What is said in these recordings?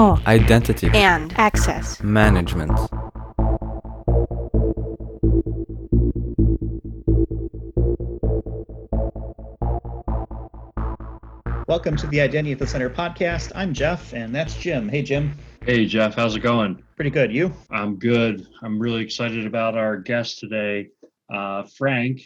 talk, identity, and access. management. Welcome to the Identity at the Center podcast. I'm Jeff, and that's Jim. Hey, Jim. Hey, Jeff, how's it going? Pretty good. You? I'm good. I'm really excited about our guest today, uh, Frank.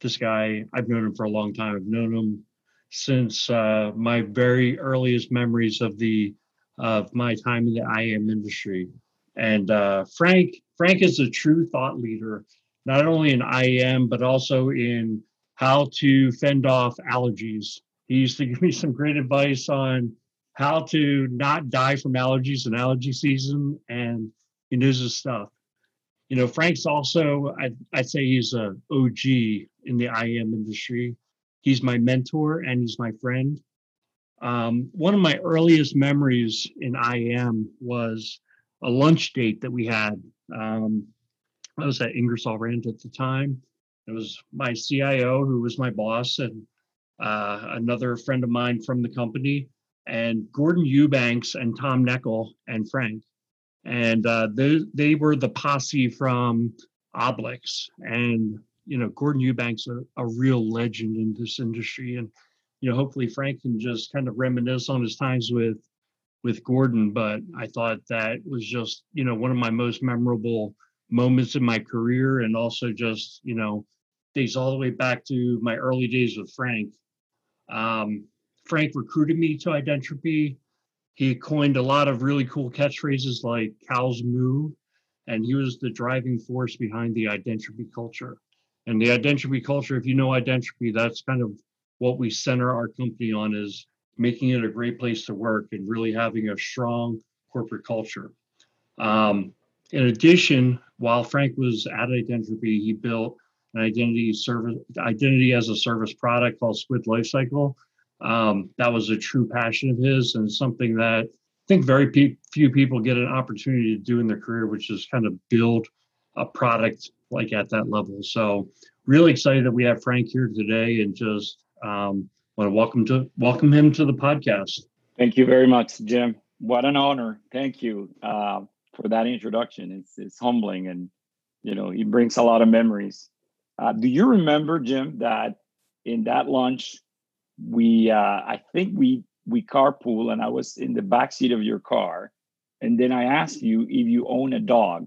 This guy, I've known him for a long time. I've known him since uh, my very earliest memories of the of my time in the IAM industry. And uh, Frank, Frank is a true thought leader, not only in IAM but also in how to fend off allergies. He used to give me some great advice on how to not die from allergies in allergy season, and he knows his stuff. You know, Frank's also, I'd, I'd say he's a OG in the IAM industry. He's my mentor and he's my friend. Um, one of my earliest memories in IAM was a lunch date that we had. Um, I was at Ingersoll Rand at the time. It was my CIO who was my boss and uh, another friend of mine from the company, and Gordon Eubanks and Tom Neckel and Frank. And uh, they, they were the posse from Oblix. And, you know, Gordon Eubanks, a, a real legend in this industry. And, you know, hopefully Frank can just kind of reminisce on his times with with Gordon. But I thought that was just, you know, one of my most memorable moments in my career and also just, you know, days all the way back to my early days with Frank. Um, Frank recruited me to Identropy. He coined a lot of really cool catchphrases like cows moo, and he was the driving force behind the Identropy culture. And the Identropy culture, if you know Identropy, that's kind of what we center our company on is making it a great place to work and really having a strong corporate culture. Um, in addition, while Frank was at Identropy, he built an identity service identity as a service product called Squid Lifecycle. Um, that was a true passion of his and something that I think very pe- few people get an opportunity to do in their career, which is kind of build a product like at that level. So really excited that we have Frank here today and just um, want to welcome to welcome him to the podcast. Thank you very much, Jim. What an honor. Thank you uh, for that introduction. It's it's humbling and you know it brings a lot of memories. Uh, do you remember, Jim, that in that lunch we uh, I think we we carpool and I was in the back seat of your car, and then I asked you if you own a dog,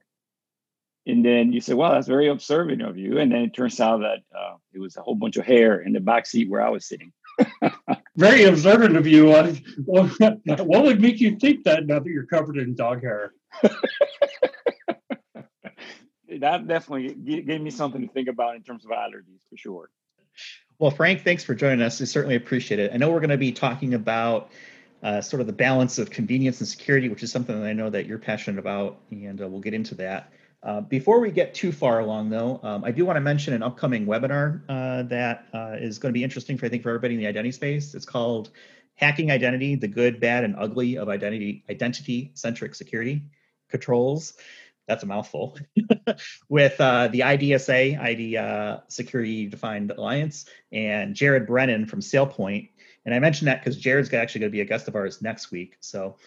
and then you said, "Well, that's very observant of you." And then it turns out that uh, it was a whole bunch of hair in the back seat where I was sitting. very observant of you. what would make you think that now that you're covered in dog hair? that definitely gave me something to think about in terms of allergies for sure. Well, Frank, thanks for joining us. We certainly appreciate it. I know we're going to be talking about uh, sort of the balance of convenience and security, which is something that I know that you're passionate about, and uh, we'll get into that. Uh, before we get too far along, though, um, I do want to mention an upcoming webinar uh, that uh, is going to be interesting for I think for everybody in the identity space. It's called "Hacking Identity: The Good, Bad, and Ugly of Identity Identity-Centric Security Controls." that's a mouthful, with uh, the IDSA, ID uh, Security Defined Alliance, and Jared Brennan from SailPoint. And I mentioned that because Jared's actually going to be a guest of ours next week. So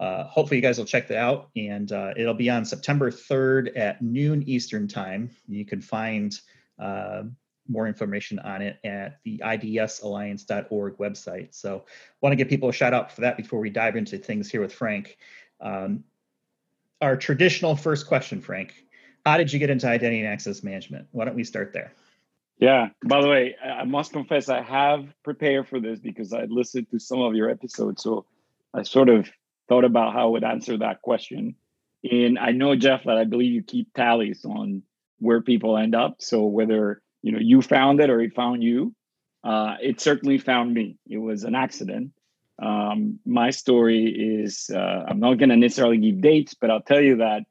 uh, hopefully you guys will check that out. And uh, it'll be on September 3rd at noon Eastern Time. You can find uh, more information on it at the idsalliance.org website. So want to give people a shout out for that before we dive into things here with Frank. Um, our traditional first question, Frank. How did you get into identity and access management? Why don't we start there? Yeah. By the way, I must confess I have prepared for this because I listened to some of your episodes, so I sort of thought about how I would answer that question. And I know Jeff that I believe you keep tallies on where people end up. So whether you know you found it or it found you, uh, it certainly found me. It was an accident, um, my story is uh, I'm not going to necessarily give dates, but I'll tell you that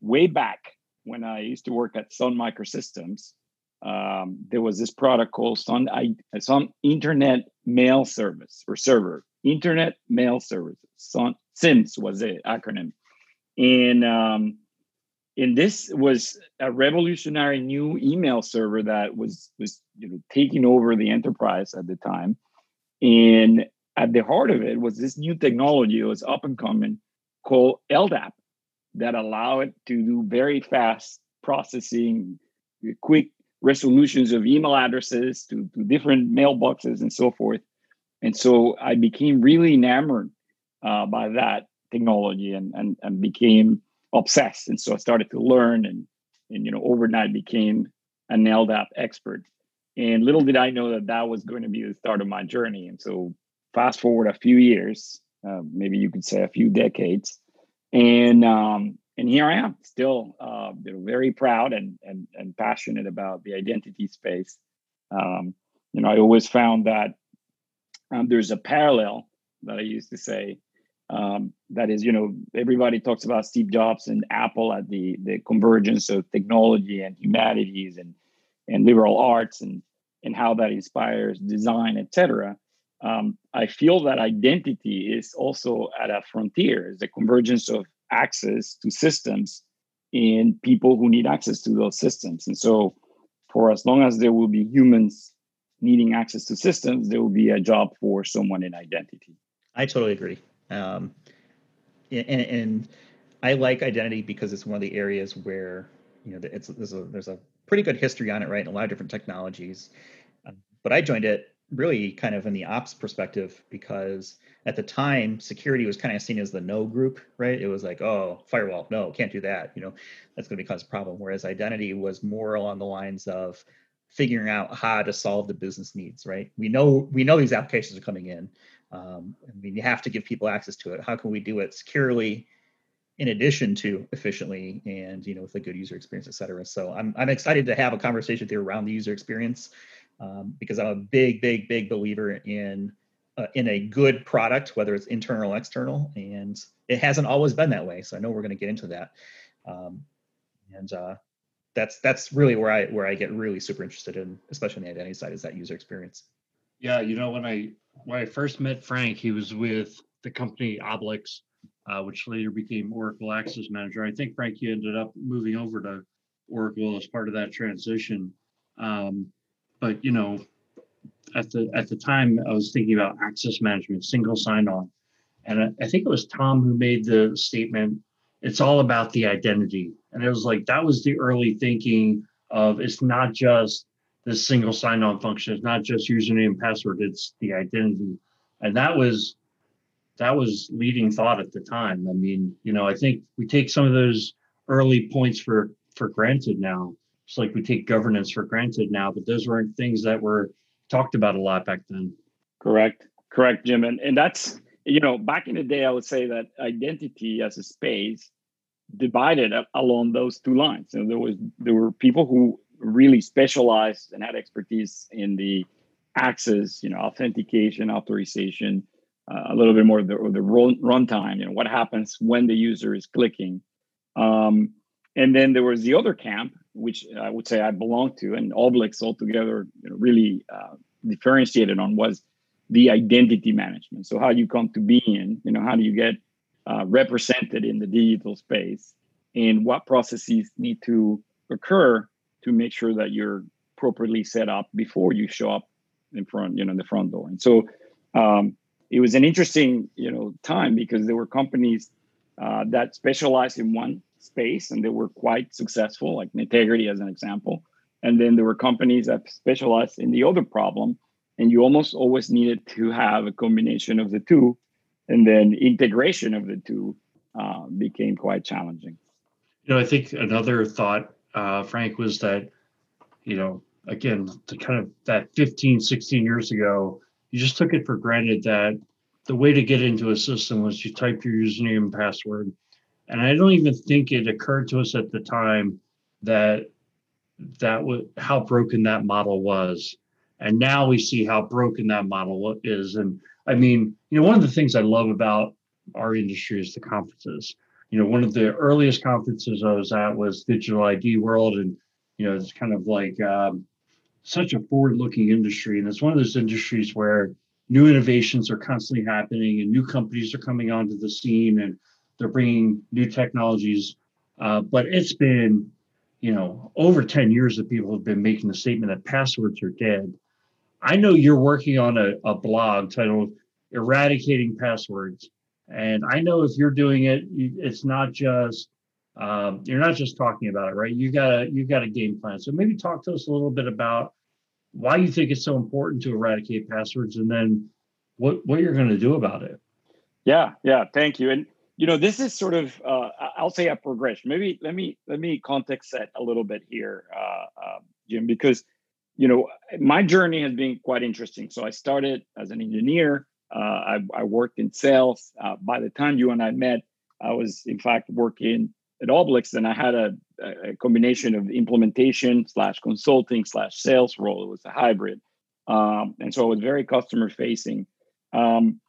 way back when I used to work at Sun Microsystems, um, there was this product called Sun, I, Sun Internet Mail Service or Server, Internet Mail Service. Sun SIMS was the acronym, and um, and this was a revolutionary new email server that was was you know taking over the enterprise at the time, and at the heart of it was this new technology that was up and coming called LDAP that allowed it to do very fast processing, quick resolutions of email addresses to, to different mailboxes and so forth. And so I became really enamored uh, by that technology and, and, and became obsessed. And so I started to learn and, and you know, overnight became a an LDAP expert. And little did I know that that was going to be the start of my journey. And so fast forward a few years, uh, maybe you could say a few decades, and um, and here I am, still uh, very proud and, and and passionate about the identity space. Um, you know, I always found that um, there's a parallel that I used to say. Um, that is, you know, everybody talks about Steve Jobs and Apple at the the convergence of technology and humanities and and liberal arts and and how that inspires design, etc. Um, I feel that identity is also at a frontier, is the convergence of access to systems and people who need access to those systems. And so, for as long as there will be humans needing access to systems, there will be a job for someone in identity. I totally agree. Um, and, and I like identity because it's one of the areas where you know it's there's a there's a pretty good history on it, right? And a lot of different technologies. Um, but I joined it really kind of in the ops perspective because at the time security was kind of seen as the no group right it was like oh firewall no can't do that you know that's going to cause a problem whereas identity was more along the lines of figuring out how to solve the business needs right we know we know these applications are coming in um, i mean you have to give people access to it how can we do it securely in addition to efficiently and you know with a good user experience et cetera so i'm, I'm excited to have a conversation with you around the user experience um, because I'm a big, big, big believer in uh, in a good product, whether it's internal or external, and it hasn't always been that way. So I know we're going to get into that, um, and uh, that's that's really where I where I get really super interested in, especially on the identity side, is that user experience. Yeah, you know when I when I first met Frank, he was with the company Oblix, uh, which later became Oracle Access Manager. I think Frank, you ended up moving over to Oracle as part of that transition. Um, but you know, at the at the time I was thinking about access management, single sign-on, and I, I think it was Tom who made the statement. It's all about the identity, and it was like that was the early thinking of it's not just the single sign-on function. It's not just username and password. It's the identity, and that was that was leading thought at the time. I mean, you know, I think we take some of those early points for for granted now it's like we take governance for granted now, but those weren't things that were talked about a lot back then. Correct. Correct, Jim. And, and that's, you know, back in the day, I would say that identity as a space divided along those two lines. So there was there were people who really specialized and had expertise in the access, you know, authentication, authorization, uh, a little bit more of the, the run runtime. You know, what happens when the user is clicking. Um, and then there was the other camp, which I would say I belong to, and Oblix altogether you know, really uh, differentiated on was the identity management. So how you come to being, you know, how do you get uh, represented in the digital space, and what processes need to occur to make sure that you're properly set up before you show up in front, you know, the front door. And so um, it was an interesting, you know, time because there were companies uh, that specialized in one space and they were quite successful, like Netegrity as an example. And then there were companies that specialized in the other problem. And you almost always needed to have a combination of the two. And then integration of the two uh, became quite challenging. You know, I think another thought, uh, Frank, was that, you know, again, to kind of that 15, 16 years ago, you just took it for granted that the way to get into a system was you type your username and password and I don't even think it occurred to us at the time that that was how broken that model was. And now we see how broken that model is. And I mean, you know, one of the things I love about our industry is the conferences. You know, one of the earliest conferences I was at was Digital ID World, and you know, it's kind of like um, such a forward-looking industry, and it's one of those industries where new innovations are constantly happening, and new companies are coming onto the scene, and they're bringing new technologies, uh, but it's been, you know, over 10 years that people have been making the statement that passwords are dead. I know you're working on a, a blog titled eradicating passwords. And I know if you're doing it, it's not just um, you're not just talking about it, right? You gotta you got a game plan. So maybe talk to us a little bit about why you think it's so important to eradicate passwords, and then what what you're going to do about it. Yeah, yeah, thank you. And you know, this is sort of uh, I'll say a progression. Maybe let me let me context set a little bit here, uh, uh, Jim, because you know my journey has been quite interesting. So I started as an engineer. Uh, I, I, worked in sales. Uh, by the time you and I met, I was in fact working at Oblix, and I had a, a combination of implementation slash consulting slash sales role. It was a hybrid, um, and so I was very customer facing. Um,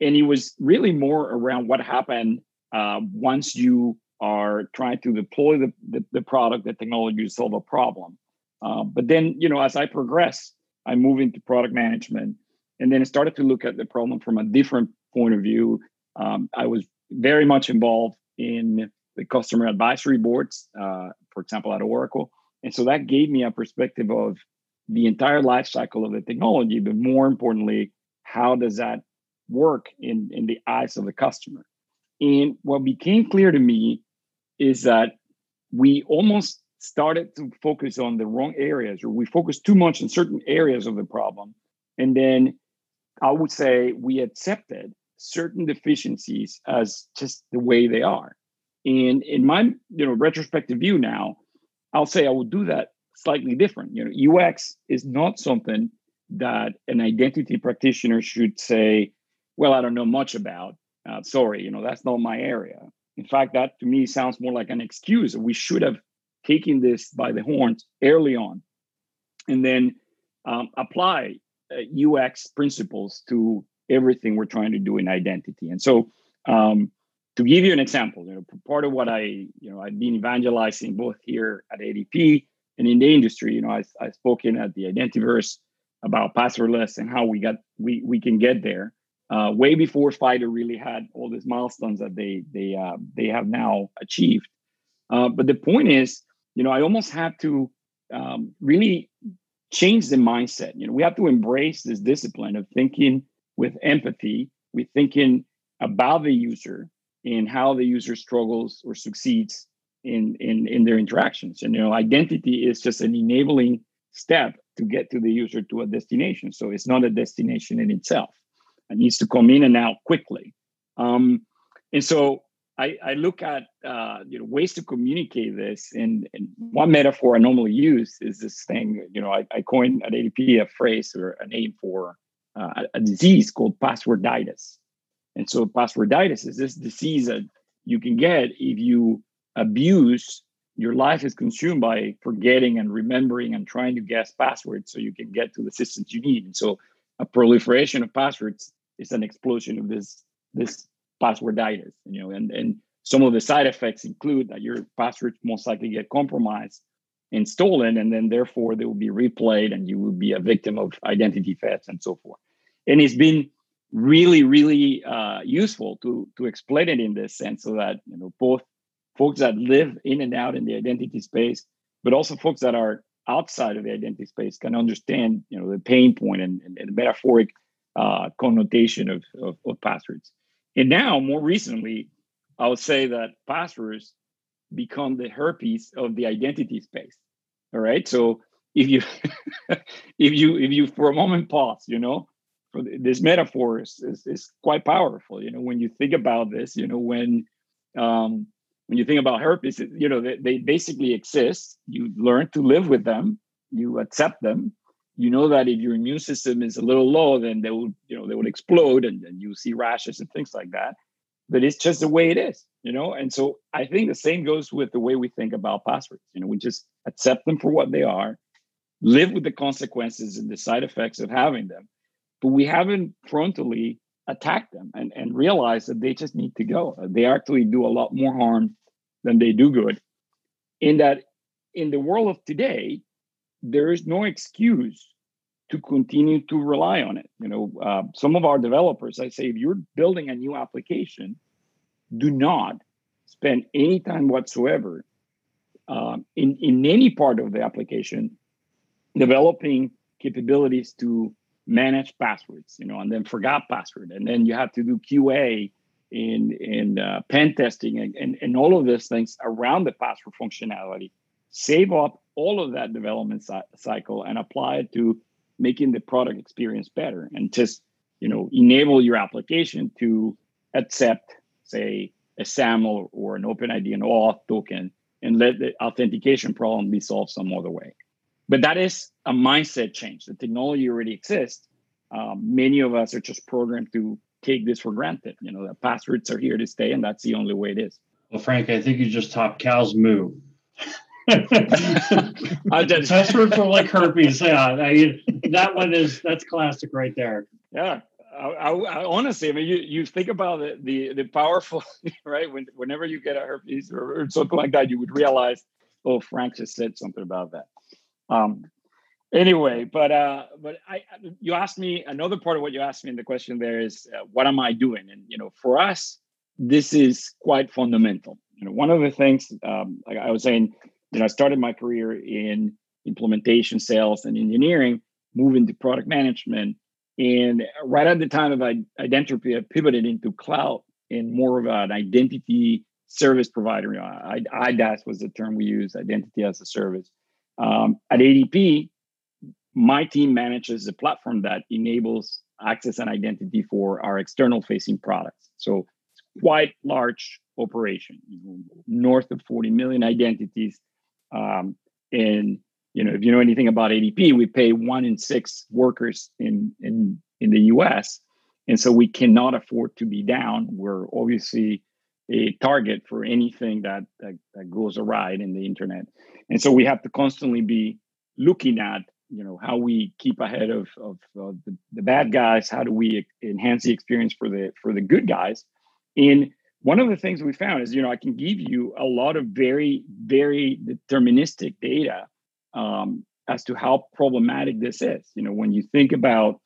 and it was really more around what happened uh, once you are trying to deploy the, the, the, product, the technology to solve a problem. Uh, but then, you know, as I progress, I move into product management, and then I started to look at the problem from a different point of view. Um, I was very much involved in the customer advisory boards, uh, for example, at Oracle. And so that gave me a perspective of the entire life cycle of the technology, but more importantly, how does that work in, in the eyes of the customer? And what became clear to me is that we almost started to focus on the wrong areas, or we focused too much on certain areas of the problem. And then I would say we accepted certain deficiencies as just the way they are. And in my you know retrospective view now, I'll say I would do that slightly different. You know, UX is not something that an identity practitioner should say, "Well, I don't know much about." Uh, sorry, you know, that's not my area. In fact, that to me sounds more like an excuse. We should have taken this by the horns early on, and then um, apply uh, UX principles to everything we're trying to do in identity. And so, um, to give you an example, you know, part of what I, you know, I've been evangelizing both here at ADP and in the industry. You know, I, I've spoken at the Identiverse about passwordless and how we got we we can get there. Uh, way before FIDO really had all these milestones that they they uh, they have now achieved. Uh, but the point is, you know, I almost have to um, really change the mindset. You know, we have to embrace this discipline of thinking with empathy, with thinking about the user, and how the user struggles or succeeds in, in, in their interactions. And you know, identity is just an enabling step to get to the user to a destination. So it's not a destination in itself. It needs to come in and out quickly. Um, and so I, I look at uh, you know ways to communicate this, and, and, one metaphor I normally use is this thing. You know, I, I coined at ADP a phrase or a name for uh, a disease called passworditis. And so passworditis is this disease that you can get if you abuse your life is consumed by forgetting and remembering and trying to guess passwords so you can get to the systems you need. And so a proliferation of passwords is an explosion of this this passworditis, you know, and, and some of the side effects include that your passwords most likely get compromised and stolen, and then therefore they will be replayed and you will be a victim of identity theft and so forth. And it's been really, really uh, useful to to explain it in this sense, so that you know both folks that live in and out in the identity space, but also folks that are outside of the identity space can understand you know the pain point and, and, and the metaphoric uh, connotation of, of, of passwords. And now, more recently, I would say that passwords become the herpes of the identity space. All right. So if you if you if you for a moment pause, you know, this metaphor is, is, is quite powerful. You know, when you think about this, you know, when um, when you think about herpes, you know, they, they basically exist. You learn to live with them. You accept them. You know that if your immune system is a little low, then they will, you know, they will explode, and then you see rashes and things like that. But it's just the way it is, you know. And so I think the same goes with the way we think about passwords. You know, we just accept them for what they are, live with the consequences and the side effects of having them, but we haven't frontally attacked them and, and realized that they just need to go. They actually do a lot more harm than they do good. In that, in the world of today, there is no excuse to continue to rely on it. You know, uh, some of our developers, I say, if you're building a new application, do not spend any time whatsoever um, in in any part of the application developing capabilities to manage passwords, you know, and then forgot password, and then you have to do QA in in uh, pen testing and, and and all of these things around the password functionality. Save up all of that development cycle and apply it to making the product experience better, and just you know enable your application to accept, say, a SAML or an OpenID and OAuth token, and let the authentication problem be solved some other way. But that is a mindset change. The technology already exists. Um, many of us are just programmed to take this for granted. You know, the passwords are here to stay, and that's the only way it is. Well, Frank, I think you just topped Cal's moo. I just password for like herpes. Yeah, I, that one is that's classic right there. Yeah, I, I, I, honestly, I mean, you, you think about the, the, the powerful, right? When, whenever you get a herpes or, or, something like that, you would realize, oh, Frank just said something about that. Um, anyway, but uh, but I you asked me another part of what you asked me in the question there is uh, what am I doing? And you know, for us, this is quite fundamental. You know, one of the things um, like I was saying, you know, I started my career in implementation, sales, and engineering, moving to product management, and right at the time of Identropy, I pivoted into cloud and more of an identity service provider. You know, IDaaS was the term we use, identity as a service. Um, at ADP, my team manages a platform that enables access and identity for our external facing products. So it's quite large operation, north of 40 million identities. Um, and you know, if you know anything about ADP, we pay one in six workers in in in the US. And so we cannot afford to be down. We're obviously a target for anything that, that, that goes awry in the internet. And so we have to constantly be looking at you know how we keep ahead of, of uh, the, the bad guys how do we enhance the experience for the for the good guys and one of the things we found is you know i can give you a lot of very very deterministic data um, as to how problematic this is. You know when you think about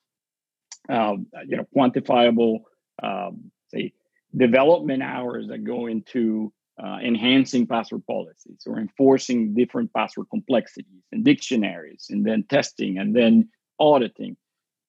uh, you know quantifiable um, say development hours that go into uh, enhancing password policies or enforcing different password complexities and dictionaries and then testing and then auditing.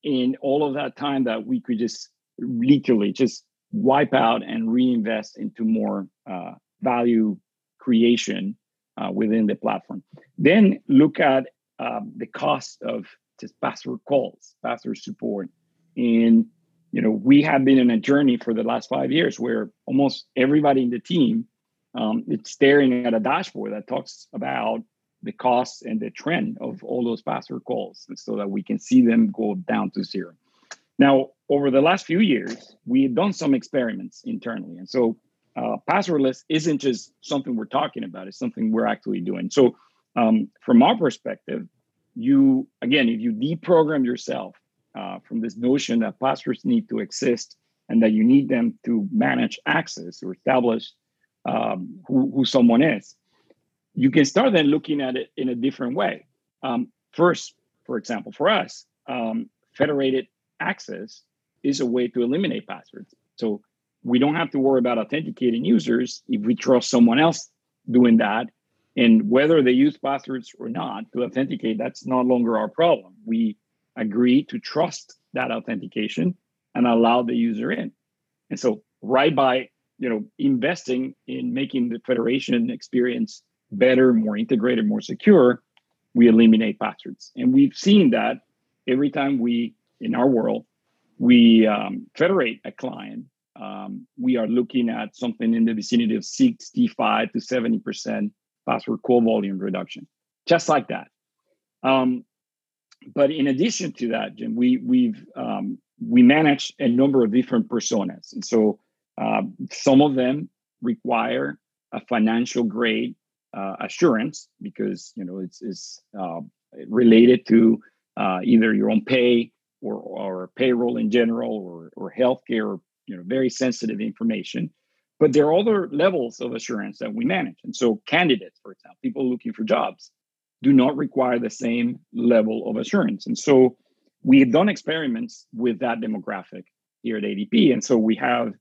In all of that time that we could just literally just wipe out and reinvest into more uh, value creation uh, within the platform then look at um, the cost of just password calls password support and you know we have been in a journey for the last five years where almost everybody in the team um, it's staring at a dashboard that talks about the costs and the trend of all those password calls so that we can see them go down to zero. Now, over the last few years, we've done some experiments internally. And so uh, passwordless isn't just something we're talking about, it's something we're actually doing. So, um, from our perspective, you, again, if you deprogram yourself uh, from this notion that passwords need to exist and that you need them to manage access or establish um, who, who someone is. You can start then looking at it in a different way. Um, first, for example, for us, um, federated access is a way to eliminate passwords. So we don't have to worry about authenticating users if we trust someone else doing that. And whether they use passwords or not to authenticate, that's no longer our problem. We agree to trust that authentication and allow the user in. And so, right by you know investing in making the federation experience better more integrated more secure we eliminate passwords and we've seen that every time we in our world we um, federate a client um, we are looking at something in the vicinity of 65 to 70 percent password call volume reduction just like that. Um, but in addition to that jim we we've um, we manage a number of different personas. And so uh, some of them require a financial grade uh, assurance because you know it's, it's uh, related to uh, either your own pay or, or payroll in general or, or healthcare, you know, very sensitive information. But there are other levels of assurance that we manage. And so candidates, for example, people looking for jobs do not require the same level of assurance. And so we have done experiments with that demographic here at ADP. And so we have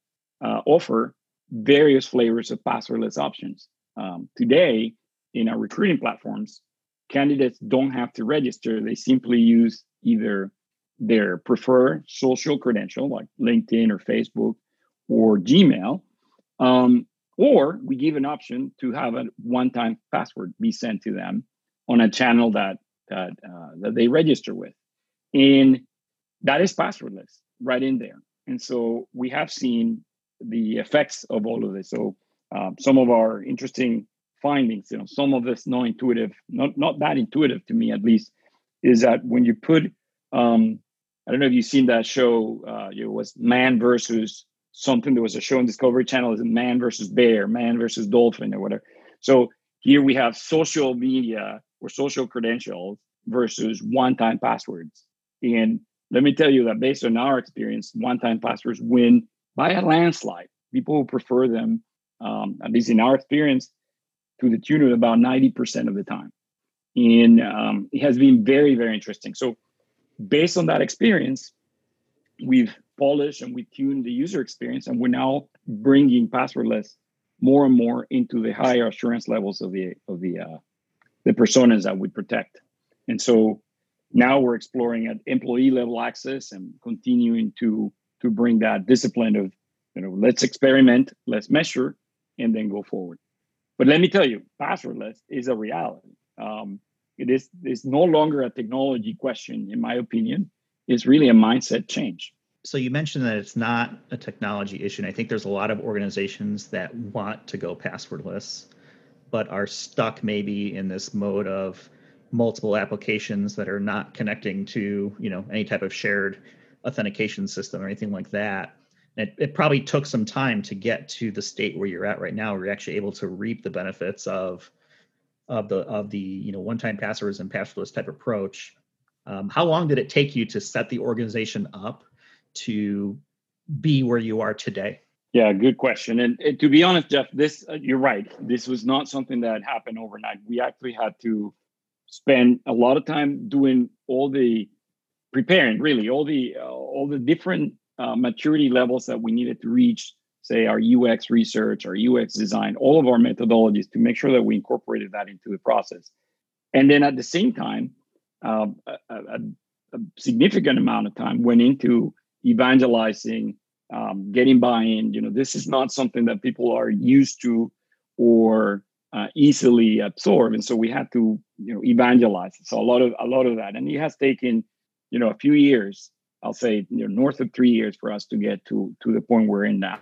uh, offer various flavors of passwordless options. Um, today, in our recruiting platforms, candidates don't have to register. They simply use either their preferred social credential like LinkedIn or Facebook or Gmail. Um, or we give an option to have a one-time password be sent to them on a channel that that uh, that they register with, and that is passwordless right in there. And so we have seen the effects of all of this. So um, some of our interesting findings, you know, some of this non-intuitive, not not that intuitive to me at least, is that when you put, um, I don't know if you've seen that show. Uh, it was man versus something. There was a show on Discovery Channel. Is man versus bear, man versus dolphin, or whatever. So here we have social media or social credentials versus one-time passwords. And let me tell you that based on our experience, one-time passwords win by a landslide. People prefer them, um, at least in our experience, to the tune of about 90% of the time. And um, it has been very, very interesting. So, based on that experience, we've polished and we tuned the user experience, and we're now bringing passwordless more and more into the higher assurance levels of the of the uh, the personas that we protect. And so now we're exploring at employee level access and continuing to to bring that discipline of you know let's experiment, let's measure, and then go forward. But let me tell you, passwordless is a reality. Um, it is it's no longer a technology question, in my opinion. It's really a mindset change. So you mentioned that it's not a technology issue. And I think there's a lot of organizations that want to go passwordless, but are stuck maybe in this mode of multiple applications that are not connecting to you know any type of shared authentication system or anything like that it, it probably took some time to get to the state where you're at right now where you're actually able to reap the benefits of of the of the you know one-time passers and passwordless type approach um, how long did it take you to set the organization up to be where you are today? Yeah good question. And, and to be honest jeff this uh, you're right. This was not something that happened overnight. We actually had to spend a lot of time doing all the preparing really all the uh, all the different uh, maturity levels that we needed to reach, say our UX research, our UX design, all of our methodologies to make sure that we incorporated that into the process. And then at the same time, um, a, a, a, significant amount of time went into evangelizing, um, getting buy-in. You know, this is not something that people are used to or uh, easily absorb, and so we had to, you know, evangelize. So a lot of a lot of that, and it has taken, you know, a few years I'll say you know, north of three years for us to get to to the point we're in now,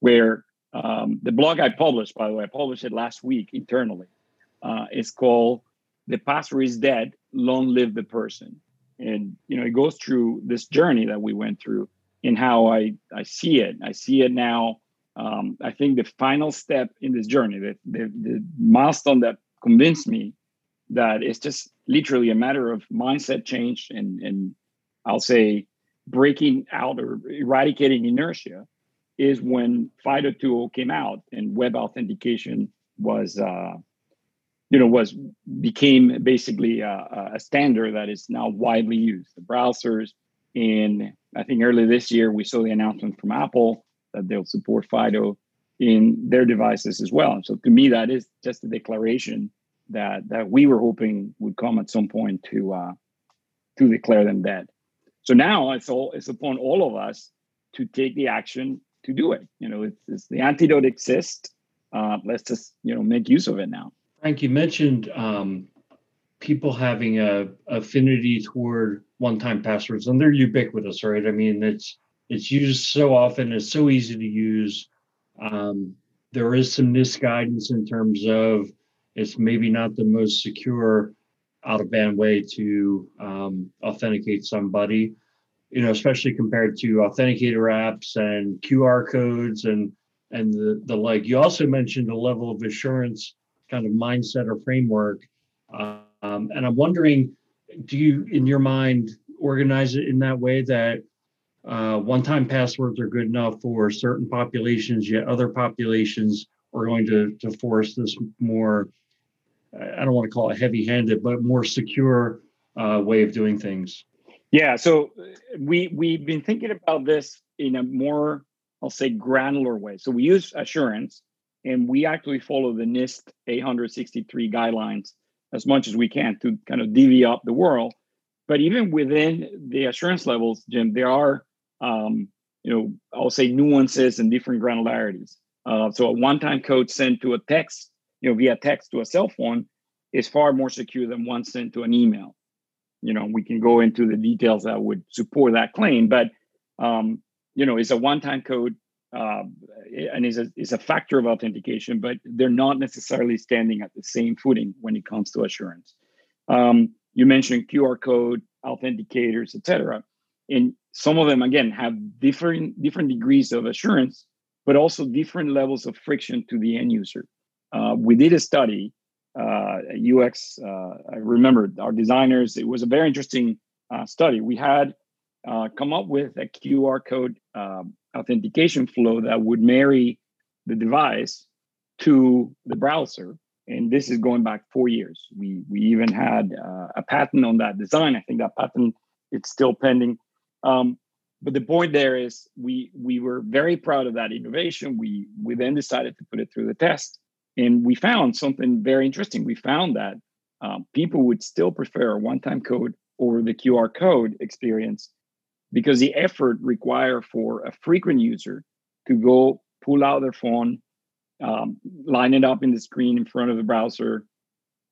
where um, the blog I published, by the way, I published it last week internally. Uh, it's called "The Password Is Dead, Long Live the Person," and you know it goes through this journey that we went through and how I I see it. I see it now. Um, I think the final step in this journey, the, the the milestone that convinced me that it's just literally a matter of mindset change and and I'll say breaking out or eradicating inertia is when FIDO2 came out and web authentication was, uh, you know, was became basically a, a, standard that is now widely used. The browsers, and I think early this year we saw the announcement from Apple that they'll support FIDO in their devices as well. So to me, that is just a declaration that that we were hoping would come at some point to uh, to declare them dead. So now it's all it's upon all of us to take the action to do it. You know, it's, it's the antidote exists. Uh, let's just you know make use of it now. Frank, you mentioned um, people having a affinity toward one-time passwords, and they're ubiquitous, right? I mean, it's it's used so often, it's so easy to use. Um, there is some misguidance in terms of it's maybe not the most secure out of band way to um, authenticate somebody you know especially compared to authenticator apps and qr codes and and the, the like you also mentioned a level of assurance kind of mindset or framework um, and i'm wondering do you in your mind organize it in that way that uh, one-time passwords are good enough for certain populations yet other populations are going to, to force this more I don't want to call it heavy handed, but more secure uh, way of doing things? Yeah, so uh, we we've been thinking about this in a more, I'll say, granular way. So we use assurance, and we actually follow the NIST 863 guidelines as much as we can to kind of divvy up the world. but even within the assurance levels, Jim, there are um, you know I'll say nuances and different granularities. Uh, so a one-time code sent to a text, you know, via text to a cell phone is far more secure than one sent to an email. You know, we can go into the details that would support that claim, but um, you know, it's a one-time code uh, and is a is a factor of authentication, but they're not necessarily standing at the same footing when it comes to assurance. Um, you mentioned QR code authenticators, etc. And some of them again have different different degrees of assurance, but also different levels of friction to the end user. Uh, we did a study, uh, UX. Uh, I remember our designers. It was a very interesting uh, study. We had uh, come up with a QR code um, authentication flow that would marry the device to the browser and this is going back four years. We we even had uh, a patent on that design. I think that patent it's still pending. Um, but the point there is we we were very proud of that innovation. We we then decided to put it through the test, and we found something very interesting. We found that um, people would still prefer a one-time code over the QR code experience because the effort required for a frequent user to go pull out their phone um, line it up in the screen in front of the browser,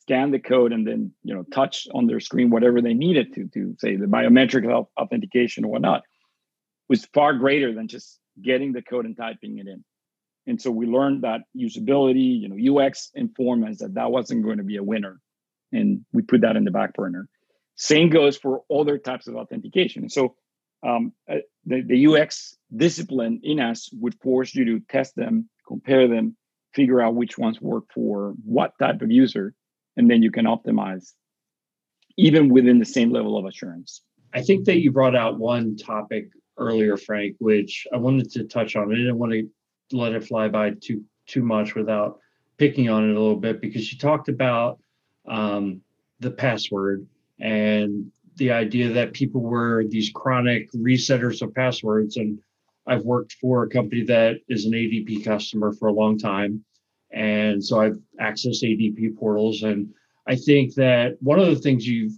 scan the code, and then you know touch on their screen whatever they needed to to say the biometric authentication or whatnot was far greater than just getting the code and typing it in. And so we learned that usability, you know, UX informed us that that wasn't going to be a winner, and we put that in the back burner. Same goes for other types of authentication. So um, uh, the, the UX discipline in us would force you to test them compare them, figure out which ones work for what type of user, and then you can optimize even within the same level of assurance. I think that you brought out one topic earlier, Frank, which I wanted to touch on. I didn't want to let it fly by too too much without picking on it a little bit because you talked about um, the password and the idea that people were these chronic resetters of passwords and I've worked for a company that is an ADP customer for a long time. And so I've accessed ADP portals. And I think that one of the things you've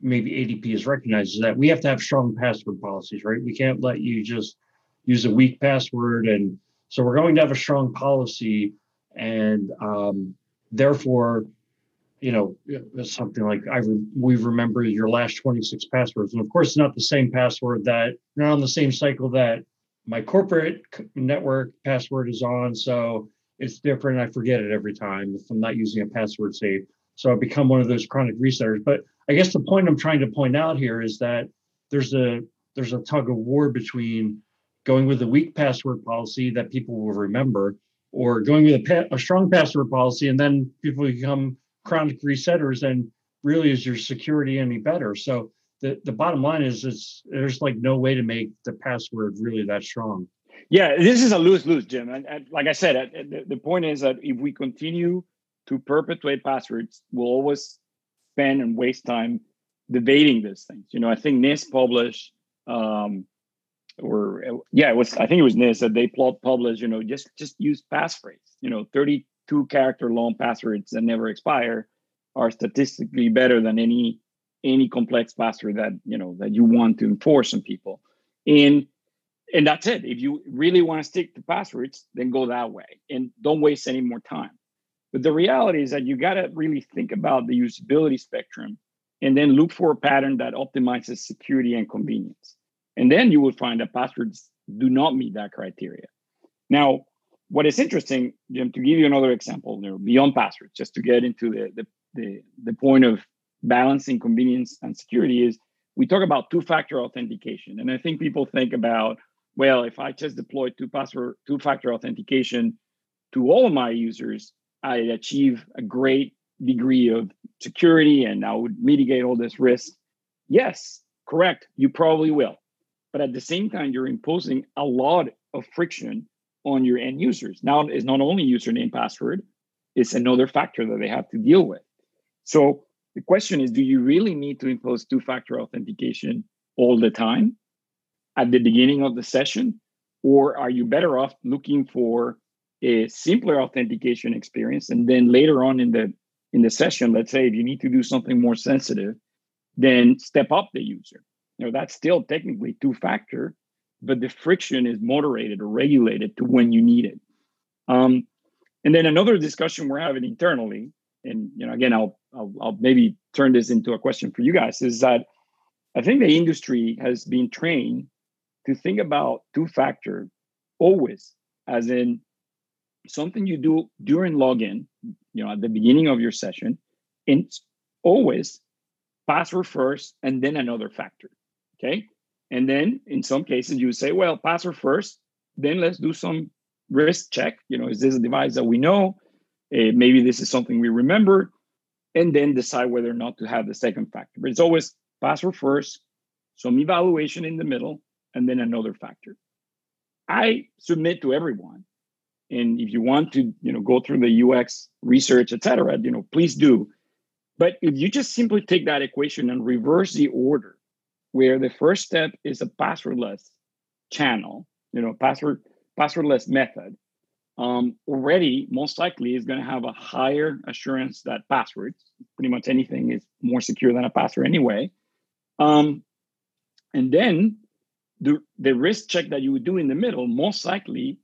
maybe ADP has recognized is that we have to have strong password policies, right? We can't let you just use a weak password. And so we're going to have a strong policy. And um, therefore, you know, something like I re- we remember your last 26 passwords. And of course, it's not the same password that, not on the same cycle that my corporate network password is on, so it's different. I forget it every time if I'm not using a password save. So I become one of those chronic resetters. But I guess the point I'm trying to point out here is that there's a there's a tug of war between going with a weak password policy that people will remember, or going with a, pa- a strong password policy, and then people become chronic resetters. And really, is your security any better? So the, the bottom line is it's there's like no way to make the password really that strong yeah this is a lose-lose jim and, and like i said the, the point is that if we continue to perpetuate passwords we'll always spend and waste time debating these things you know i think nist published um or yeah it was i think it was nist that they published you know just just use passphrase you know 32 character long passwords that never expire are statistically better than any any complex password that you know that you want to enforce on people. And and that's it. If you really want to stick to passwords then go that way and don't waste any more time. But the reality is that you got to really think about the usability spectrum and then look for a pattern that optimizes security and convenience and then you will find that passwords do not meet that criteria. Now what is interesting jim to give you another example you know, beyond passwords just to get into the, the the the point of balancing convenience and security is we talk about two-factor authentication. And i think people think about well if i just deploy two password two-factor authentication to all of my users i achieve a great degree of security and i would mitigate all this risk. Yes correct you probably will but at the same time you're imposing a lot of friction on your end users now it's not only username password it's another factor that they have to deal with so the question is do you really need to impose two factor authentication all the time at the beginning of the session? Or are you better off looking for a simpler authentication experience and then later on in the in the session let's say if you need to do something more sensitive then step up the user. Know, that's still technically two factor, but the friction is moderated or regulated to when you need it. Um, and then another discussion we're having internally, and you know, again, I'll, I'll, I'll maybe turn this into a question for you guys, is that I think the industry has been trained to think about two factor always, as in something you do during login, you know, at the beginning of your session, and always password first and then another factor. Okay. And then in some cases, you say, well, password first, then let's do some risk check. You know, is this a device that we know? Uh, maybe this is something we remember, and then decide whether or not to have the second factor. But it's always password first, some evaluation in the middle, and then another factor. I submit to everyone, and if you want to, you know, go through the UX research, et cetera, you know, please do. But if you just simply take that equation and reverse the order, where the first step is a passwordless channel, you know, password passwordless method, um, already most likely is going to have a higher assurance that passwords, pretty much anything is more secure than a password anyway. Um, and then the, the risk check that you would do in the middle most likely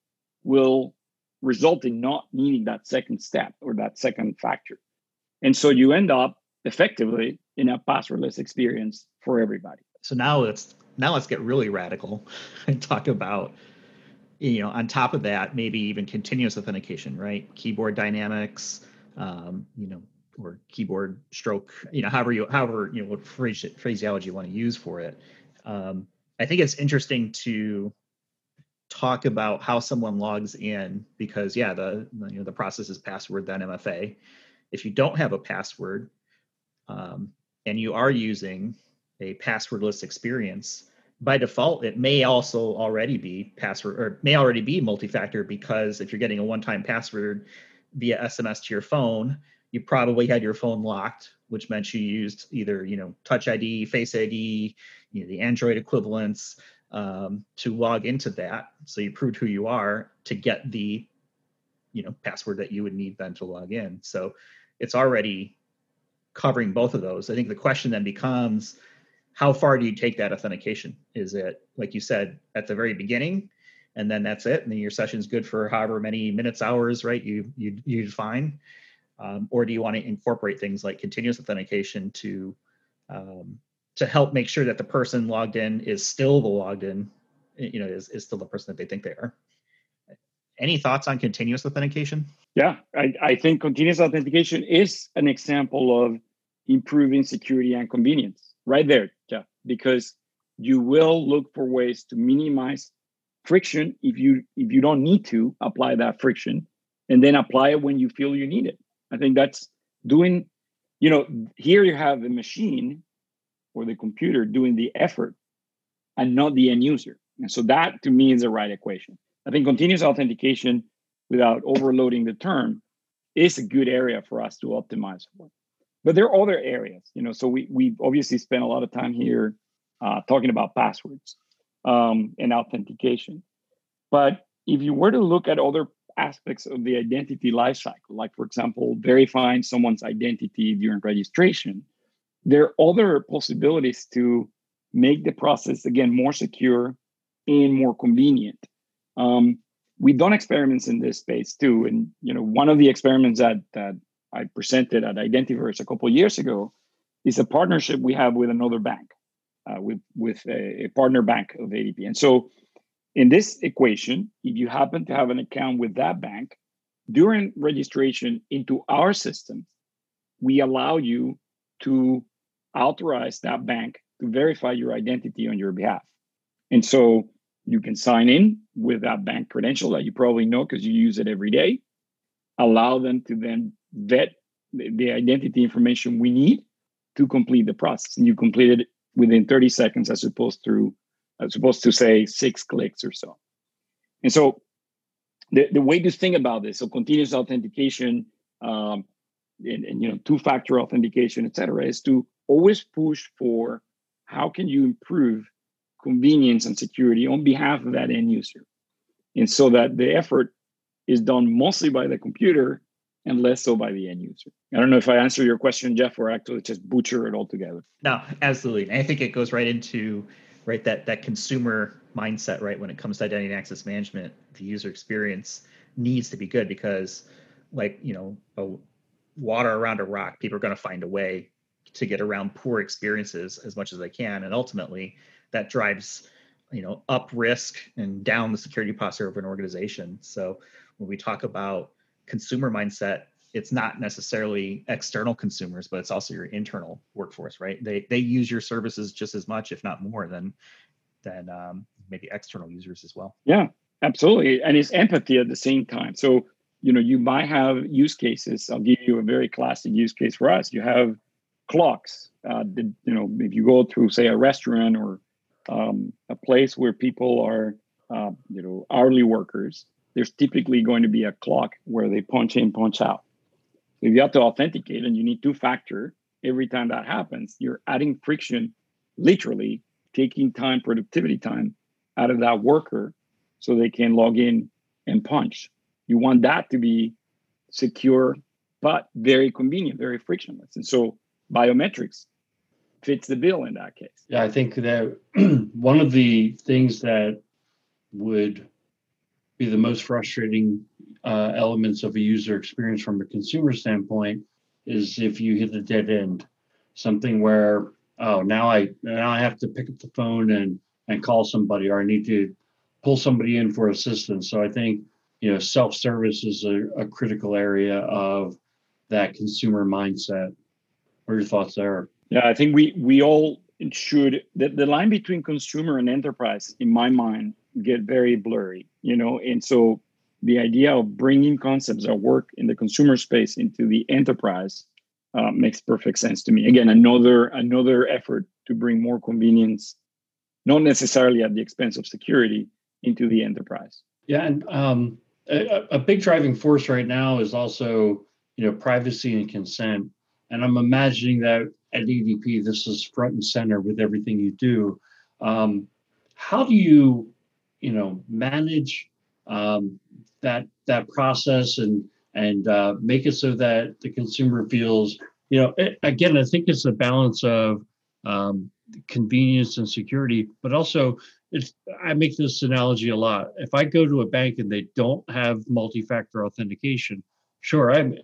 will result in not needing that second step or that second factor. And so you end up effectively in a passwordless experience for everybody. So now let's now let's get really radical and talk about you know on top of that maybe even continuous authentication right? Keyboard dynamics um, you know or keyboard stroke you know however you however you know what phrase, phraseology you want to use for it. Um, i think it's interesting to talk about how someone logs in because yeah the you know the process is password then mfa if you don't have a password um, and you are using a passwordless experience by default, it may also already be password or may already be multi-factor because if you're getting a one-time password via SMS to your phone, you probably had your phone locked, which meant you used either you know Touch ID, Face ID, you know the Android equivalents um, to log into that. So you proved who you are to get the you know password that you would need then to log in. So it's already covering both of those. I think the question then becomes how far do you take that authentication? Is it, like you said, at the very beginning, and then that's it, and then your session's good for however many minutes, hours, right? You you you define, um, or do you want to incorporate things like continuous authentication to um, to help make sure that the person logged in is still the logged in, you know, is is still the person that they think they are. Any thoughts on continuous authentication? Yeah, I, I think continuous authentication is an example of improving security and convenience right there, because you will look for ways to minimize friction if you if you don't need to apply that friction and then apply it when you feel you need it. I think that's doing, you know, here you have the machine or the computer doing the effort and not the end user. And so that to me is the right equation. I think continuous authentication without overloading the term is a good area for us to optimize for but there are other areas you know so we we obviously spent a lot of time here uh, talking about passwords um, and authentication. But if you were to look at other aspects of the identity lifecycle like for example verifying someone's identity during registration there are other possibilities to make the process again more secure and more convenient. Um, we've done experiments in this space too and you know one of the experiments that that I presented at Identiverse a couple years ago is a partnership we have with another bank, uh, with with a, a, partner bank of ADP. And so, in this equation, if you happen to have an account with that bank, during registration into our system, we allow you to authorize that bank to verify your identity on your behalf. And so you can sign in with that bank credential that you probably know because you use it every day. Allow them to then vet the identity information we need to complete the process. And you complete it within 30 seconds as opposed to as opposed to say six clicks or so. And so the, the way to think about this, so continuous authentication um, and, and you know two-factor authentication, et cetera, is to always push for how can you improve convenience and security on behalf of that end user. And so that the effort is done mostly by the computer and less so by the end user. I don't know if I answer your question, Jeff, or actually just butcher it all together. No, absolutely. And I think it goes right into right that that consumer mindset, right? When it comes to identity and access management, the user experience needs to be good because, like you know, a water around a rock, people are going to find a way to get around poor experiences as much as they can, and ultimately that drives you know up risk and down the security posture of an organization. So when we talk about consumer mindset, it's not necessarily external consumers, but it's also your internal workforce, right? They they use your services just as much, if not more, than than um, maybe external users as well. Yeah, absolutely, and it's empathy at the same time. So you know, you might have use cases. I'll give you a very classic use case for us. You have clocks. Uh, the, you know, if you go through, say, a restaurant or um, a place where people are, uh, you know, hourly workers, there's typically going to be a clock where they punch in, punch out. So if you have to authenticate and you need two factor every time that happens, you're adding friction, literally taking time, productivity time out of that worker so they can log in and punch. You want that to be secure, but very convenient, very frictionless. And so biometrics fits the bill in that case. Yeah, I think that one of the things that would be the most frustrating uh, elements of a user experience from a consumer standpoint is if you hit a dead end, something where oh now I now I have to pick up the phone and and call somebody or I need to pull somebody in for assistance. So I think you know self service is a, a critical area of that consumer mindset. What are your thoughts there? Yeah, I think we we all should the, the line between consumer and enterprise in my mind get very blurry you know? And so the idea of bringing concepts that work in the consumer space into the enterprise uh, makes perfect sense to me. Again another another effort to bring more convenience not necessarily at the expense of security into the enterprise. Yeah and um, a, a big driving force right now is also you know privacy and consent. And i'm imagining that at ADP, this is front and center with everything you do. Um, how do you you know manage um, that that process and and uh, make it so that the consumer feels you know it, again i think it's a balance of um, convenience and security but also it's i make this analogy a lot. If i go to a bank and they don't have multi-factor authentication sure i'm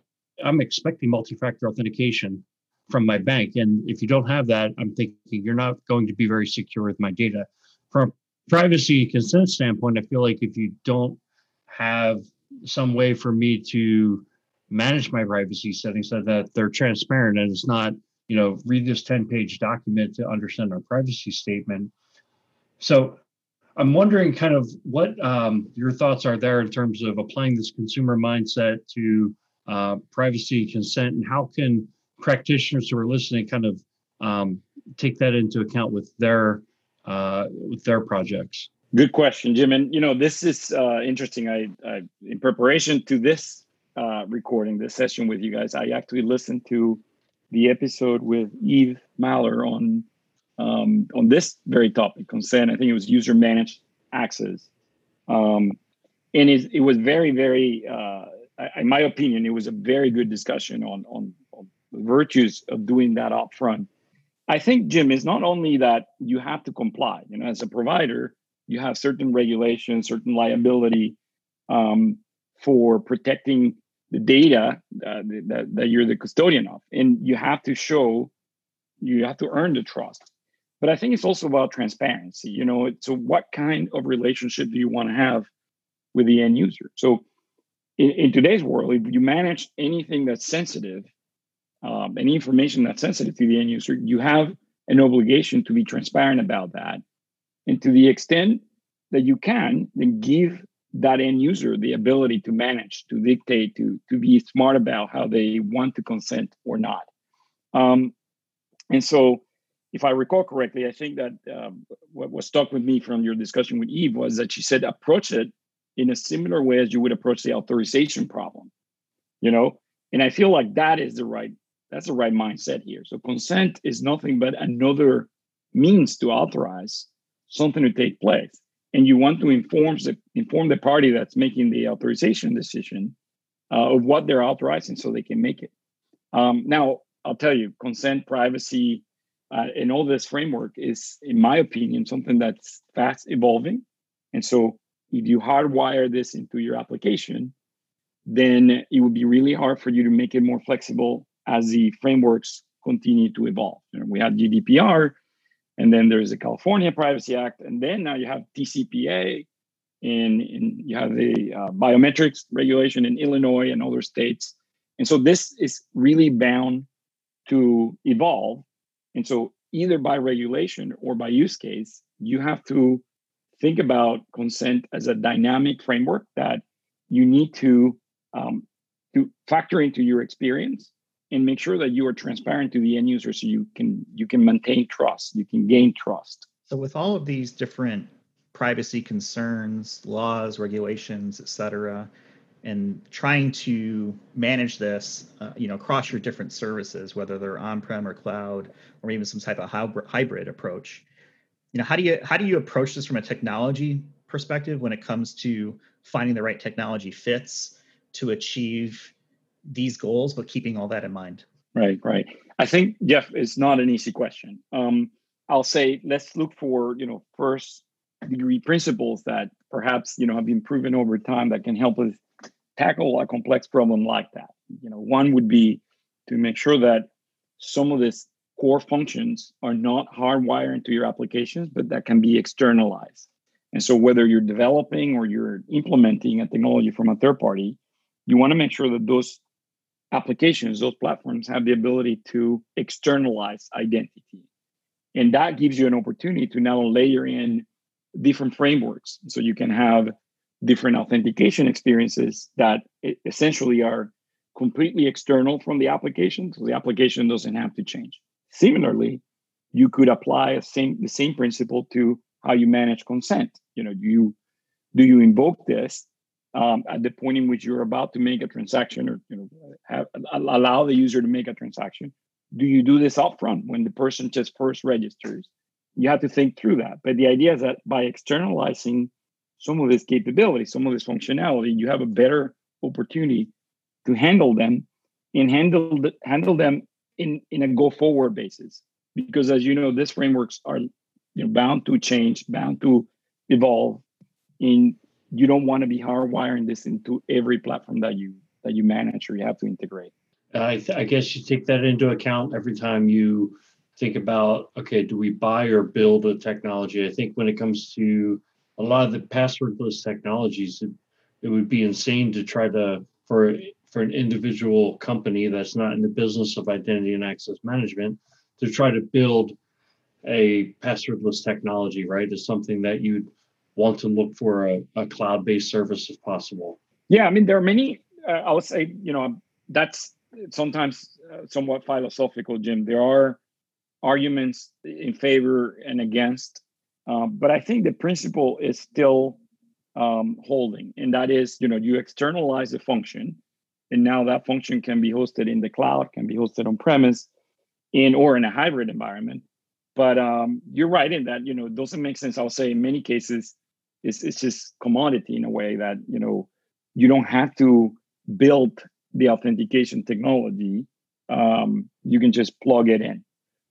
i'm expecting multi-factor authentication from my bank. And if you don't have that i'm thinking you're not going to be very secure with my data from privacy consent standpoint, I feel like if you don't have some way for me to manage my privacy settings so that they're transparent and it's not, you know, read this 10 page document to understand our privacy statement. So I'm wondering kind of what um, your thoughts are there in terms of applying this consumer mindset to uh, privacy consent and how can practitioners who are listening kind of um, take that into account with their uh, with their projects? Good question, Jim. And you know, this is uh, interesting. I, I, in preparation to this uh, recording, this session with you guys, I actually listened to the episode with Eve Maler on um, on this very topic, consent. I think it was user managed access, um, and it, it was very, very. Uh, in my opinion, it was a very good discussion on on, on the virtues of doing that up front I think, Jim, is not only that you have to comply. You know, as a provider, you have certain regulations, certain liability um, for protecting the data uh, that, that you're the custodian of, and you have to show, you have to earn the trust. But I think it's also about transparency. You know, so what kind of relationship do you want to have with the end user? So, in, in today's world, if you manage anything that's sensitive, um, any information that's sensitive to the end user, you have an obligation to be transparent about that. And to the extent that you can, then give that end user the ability to manage, to dictate, to, to be smart about how they want to consent or not. Um, and so, if I recall correctly, I think that um, what was stuck with me from your discussion with Eve was that she said approach it in a similar way as you would approach the authorization problem. You know, and I feel like that is the right that's the right mindset here. So consent is nothing but another means to authorize something to take place. And you want to inform the inform the party that's making the authorization decision uh, of what they're authorizing so they can make it. Um, now, I'll tell you, consent, privacy, uh, and all this framework is, in my opinion, something that's fast evolving. And so, if you hardwire this into your application, then it would be really hard for you to make it more flexible as the frameworks continue to evolve. You know, we have GDPR, and then there's the California Privacy Act, and then now you have TCPA, and, and you have the uh, biometrics regulation in Illinois and other states. And so this is really bound to evolve. And so either by regulation or by use case, you have to think about consent as a dynamic framework that you need to um, to factor into your experience and make sure that you are transparent to the end user so you can you can maintain trust you can gain trust. So with all of these different privacy concerns laws regulations et cetera and trying to manage this uh, you know across your different services whether they're on-prem or cloud or even some type of hybrid approach you know how do you how do you approach this from a technology perspective when it comes to finding the right technology fits to achieve these goals, but keeping all that in mind? Right, right. I think Jeff, it's not an easy question. Um, I'll say let's look for you know first degree principles that perhaps you know have been proven over time that can help us tackle a complex problem like that. You know, one would be to make sure that some of these core functions are not hardwired into your applications, but that can be externalized. And so, whether you're developing or you're implementing a technology from a third party, you want to make sure that those applications, those platforms have the ability to externalize identity. And that gives you an opportunity to now layer in different frameworks. So you can have different authentication experiences that essentially are completely external from the application. So the application doesn't have to change. Similarly, you could apply same the same principle to how you manage consent. You know, do you do you invoke this um, at the point in which you're about to make a transaction or you know have, allow the user to make a transaction do you do this upfront when the person just first registers? You have to think through that. But the idea is that by externalizing some of this capability some of this functionality you have a better opportunity to handle them and handle the, handle them in in a go forward basis. Because as you know these frameworks are you know bound to change bound to evolve in you don't want to be hardwiring this into every platform that you that you manage or you have to integrate. I, th- I guess you take that into account every time you think about okay, do we buy or build a technology? I think when it comes to a lot of the passwordless technologies, it, it would be insane to try to for for an individual company that's not in the business of identity and access management to try to build a passwordless technology, right? Is something that you'd want to look for a, a cloud-based service if possible? Yeah, I mean, there are many. Uh, I would say, you know, that's sometimes uh, somewhat philosophical, Jim. There are arguments in favor and against, um, but I think the principle is still um, holding, and that is, you know, you externalize a function, and now that function can be hosted in the cloud, can be hosted on premise, in or in a hybrid environment. But um, you're right in that, you know, it doesn't make sense. I'll say in many cases, it's it's just commodity in a way that you know you don't have to build the authentication technology. Um, you can just plug it in.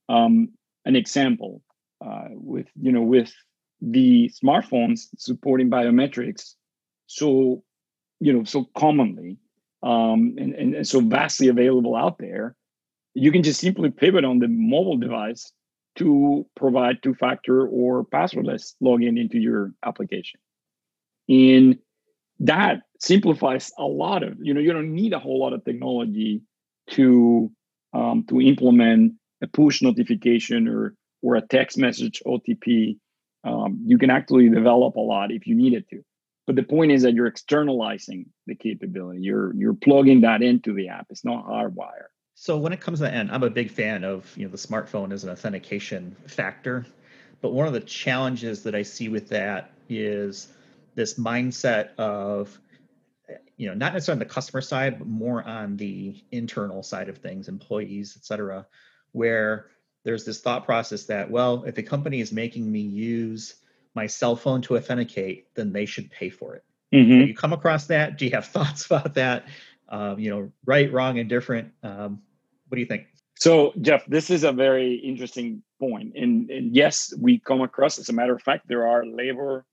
Um, an example uh, with you know with the smartphones supporting biometrics so you know so commonly um, and, and, and so vastly available out there you can just simply pivot on the mobile device to provide two factor or passwordless login into your application. And that simplifies a lot of, you know, you don't need a whole lot of technology to um, to implement a push notification or or a text message OTP. Um, you can actually develop a lot if you needed to. But the point is that you're externalizing the capability. You're you're plugging that into the app. It's not hardwired. So when it comes to the end, I'm a big fan of you know the smartphone as an authentication factor, but one of the challenges that I see with that is this mindset of you know not necessarily on the customer side, but more on the internal side of things, employees, et cetera, where there's this thought process that well, if the company is making me use my cell phone to authenticate, then they should pay for it. Mm-hmm. You come across that? Do you have thoughts about that? Uh, you know, right, wrong, and different. Um, what do you think? So, Jeff, this is a very interesting point. And, and yes, we come across, as a matter of fact, there are labor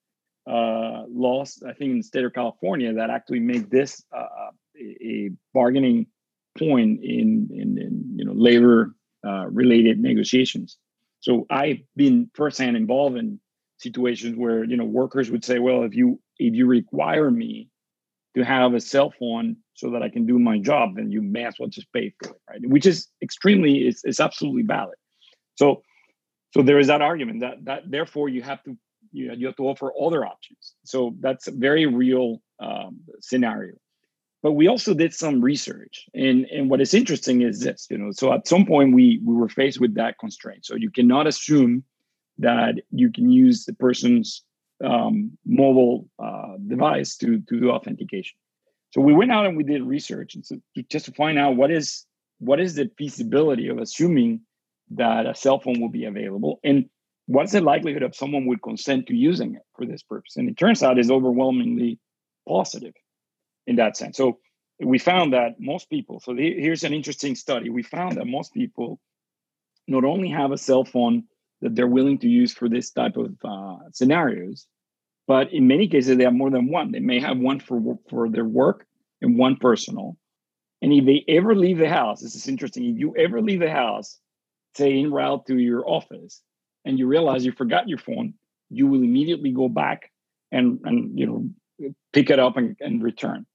uh, laws, I think in the state of California, that actually make this uh, a, a, bargaining point in, in, in you know labor uh, related negotiations. So I've been firsthand involved in situations where you know workers would say, "Well, if you if you require me to have a cell phone so that I can do my job, then you may as well just pay for it, right? Which is extremely, it's, absolutely valid. So, so there is that argument that that therefore you have to you, know, you have to offer other options. So that's a very real um, scenario. But we also did some research, and and what is interesting is this, you know. So at some point we we were faced with that constraint. So you cannot assume that you can use the person's um, mobile uh, device to, to do authentication. So we went out and we did research so to, just to find out what is what is the feasibility of assuming that a cell phone will be available and what's the likelihood of someone would consent to using it for this purpose. And it turns out is overwhelmingly positive in that sense. So we found that most people. So here's an interesting study. We found that most people not only have a cell phone that they're willing to use for this type of uh, scenarios. But in many cases, they have more than one. They may have one for for their work and one personal. And if they ever leave the house, this is interesting. If you ever leave the house, say en route to your office, and you realize you forgot your phone, you will immediately go back and and you know pick it up and, and return.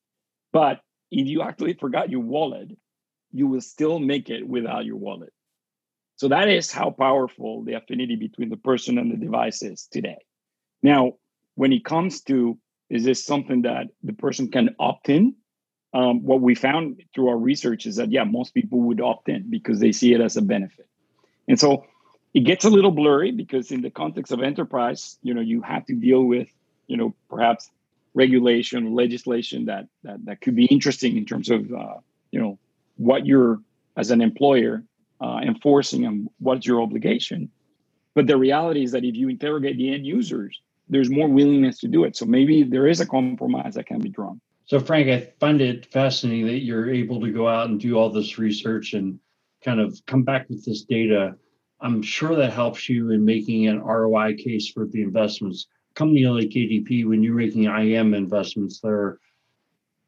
But if you actually forgot your wallet, you will still make it without your wallet. So that is how powerful the affinity between the person and the device is today. Now, when it comes to is this something that the person can opt in? Um, what we found through our research is that yeah, most people would opt in because they see it as a benefit. And so it gets a little blurry because in the context of enterprise, you know, you have to deal with, you know, perhaps regulation, legislation that that that could be interesting in terms of, uh, you know, what you're as an employer uh, enforcing them what's your obligation? But the reality is that if you interrogate the end users there's more willingness to do it. So maybe there is a compromise that can be drawn. So frank i find it fascinating that you're able to go out and do all this research and kind of come back with this data. I'm sure that helps you in making an roi case for the investments. Company like adp when you're making im investments they're